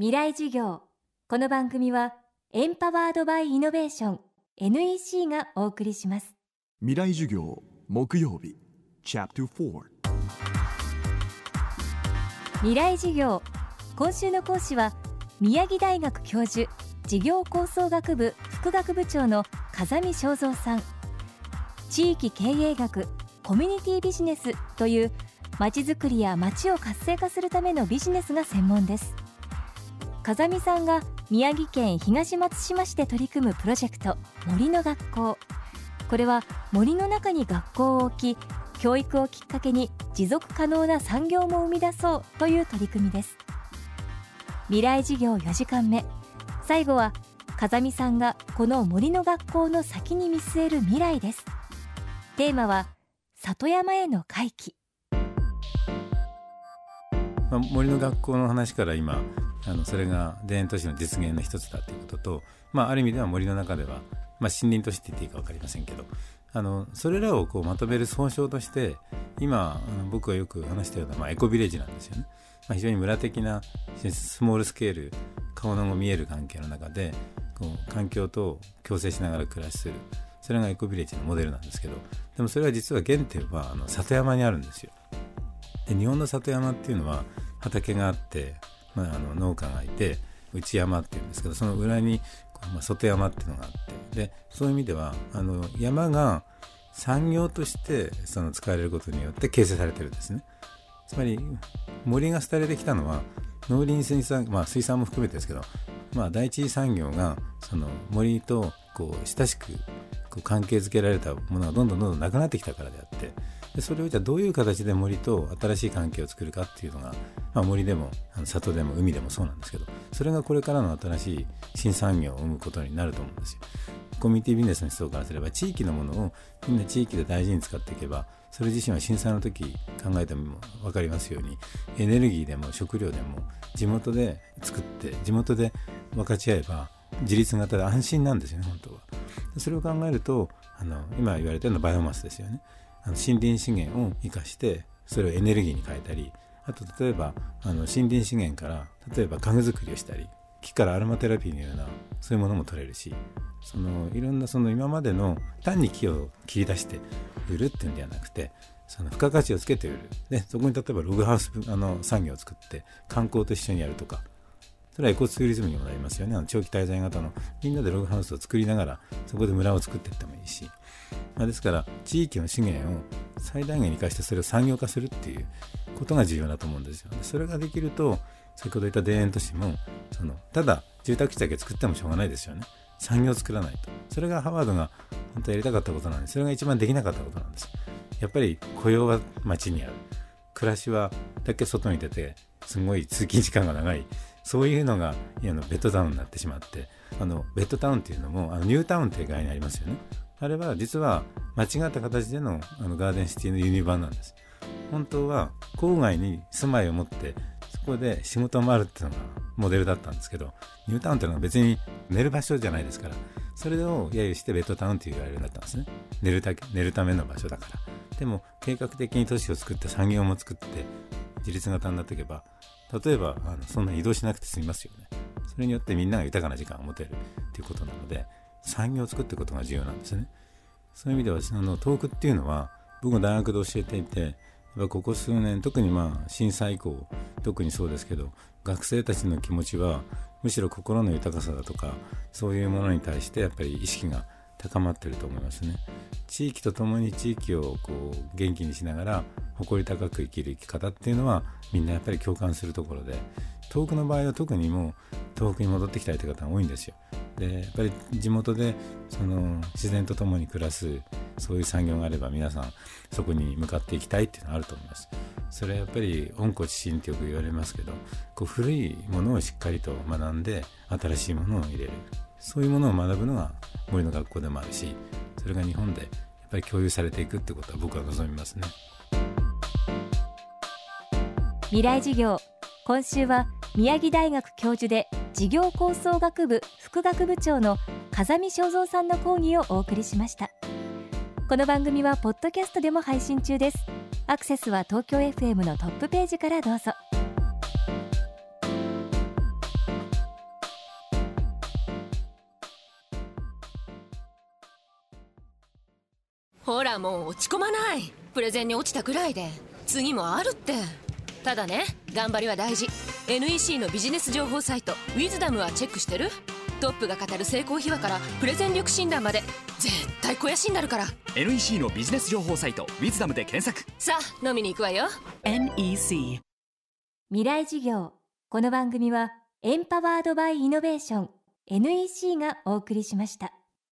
未来授業。この番組はエンパワードバイイノベーション NEC がお送りします。未来授業木曜日チャプター未来授業。今週の講師は宮城大学教授事業構想学部副学部長の風見正三さん。地域経営学コミュニティビジネスというまちづくりや街を活性化するためのビジネスが専門です風見さんが宮城県東松島市で取り組むプロジェクト森の学校。これは森の中に学校を置き教育をきっかけに持続可能な産業も生み出そうという取り組みです。未来事業4時間目。最後は風見さんがこの森の学校の先に見据える未来です。テーマは里山への回帰。まあ、森の学校の話から今あのそれが田園都市の実現の一つだということと、まあ、ある意味では森の中では、まあ、森林として言っていいか分かりませんけどあのそれらをこうまとめる総称として今あの僕がよく話したような、まあ、エコビレッジなんですよね、まあ、非常に村的なスモールスケール顔の見える関係の中でこう環境と共生しながら暮らしする。それがエコビレッジのモデルなんですけどでもそれは実は原点はあの里山にあるんですよ。で日本の里山っていうのは畑があって、まあ、あの農家がいて内山っていうんですけどその裏に、まあ、外山っていうのがあってでそういう意味ではあの山が産業としてその使われることによって形成されてるんですね。つまり森が廃れてきたのは農林水産まあ水産も含めてですけど、まあ、第一次産業がその森とこう親しくこう関係づけられたものがどんどんどんどんなくなってきたからであってでそれをじゃあどういう形で森と新しい関係を作るかっていうのが、まあ、森でもあの里でも海でもそうなんですけどそれがこれからの新しい新産業を生むことになると思うんですよ。コミュニティビジネスの人からすれば地域のものをみんな地域で大事に使っていけばそれ自身は震災の時考えても分かりますようにエネルギーでも食料でも地元で作って地元で分かち合えば自立型で安心なんですよね本当は。それを考えるとあの今言われたようなバイオマスですよね。あの森林資源を生かしてそれをエネルギーに変えたりあと例えばあの森林資源から例えば家具作りをしたり木からアロマテラピーのようなそういうものも取れるしそのいろんなその今までの単に木を切り出して売るっていうんではなくてその付加価値をつけて売る。でそこに例えばログハウスあの産業を作って観光と一緒にやるとかそれはエコツーリズムにもなりますよねあの長期滞在型のみんなでログハウスを作りながらそこで村を作っていってもいいしまあ、ですから地域の資源を最大限に生かしてそれを産業化するっていうことが重要だと思うんですよ。ねそれができると先ほど言った田園都市もそのただ住宅地だけ作ってもしょうがないですよね。産業を作らないと。それがハワードが本当はやりたかったことなんですそれが一番できなかったことなんです。やっぱり雇用は街にある。暮らしはだけ外に出てすごい通勤時間が長い。そういうのがあのベッドタウンになってしまってあのベッドタウンっていうのもあのニュータウンっていう概念ありますよね。あれは実は間違った形でのあのガーデンシティの輸入版なんです。本当は郊外に住まいを持ってそこで仕事を回るっていうのがモデルだったんですけどニュータウンっていうのは別に寝る場所じゃないですからそれを揶揄してベッドタウンって言われるようになったんですね寝るた寝るための場所だからでも計画的に都市を作って産業も作って自立型になっていけば例えばあのそんな移動しなくて済みますよねそれによってみんなが豊かな時間を持てるっていうことなので産業を作っていくことが重要なんですね。そういう意味ではあの遠くっていうのは僕も大学で教えていてここ数年特にまあ震災以降特にそうですけど学生たちの気持ちはむしろ心の豊かさだとかそういうものに対してやっぱり意識が高まってると思いますね。地域とともに地域をこう元気にしながら誇り高く生きる生き方っていうのはみんなやっぱり共感するところで遠くの場合は特にもう遠くに戻ってきたいという方が多いんですよ。でやっぱり地元でその自然と共に暮らすそういう産業があれば皆さんそこに向かっていきたいっていうのはあると思います。それはやっぱり温故知新ってよく言われますけどこう古いものをしっかりと学んで新しいものを入れるそういうものを学ぶのが森の学校でもあるしそれが日本でやっぱり共有されていくってことは僕は望みますね。未来事業。今週は宮城大学教授で事業構想学部副学部長の風見正三さんの講義をお送りしました。この番組はポッドキャストでも配信中です。アクセスは東京 FM のトップページからどうぞ。ほらもう落ち込まない。プレゼンに落ちたくらいで。次もあるって。ただね頑張りは大事。NEC のビジネス情報サイト「ウィズダムはチェックしてる？トップが語る成功秘話からプレゼン力診断まで。絶対肥やしになるから。NEC のビジネス情報サイト「ウィズダムで検索。さあ飲みに行くわよ。NEC 未来事業。この番組はエンパワードバイイノベーション NEC がお送りしました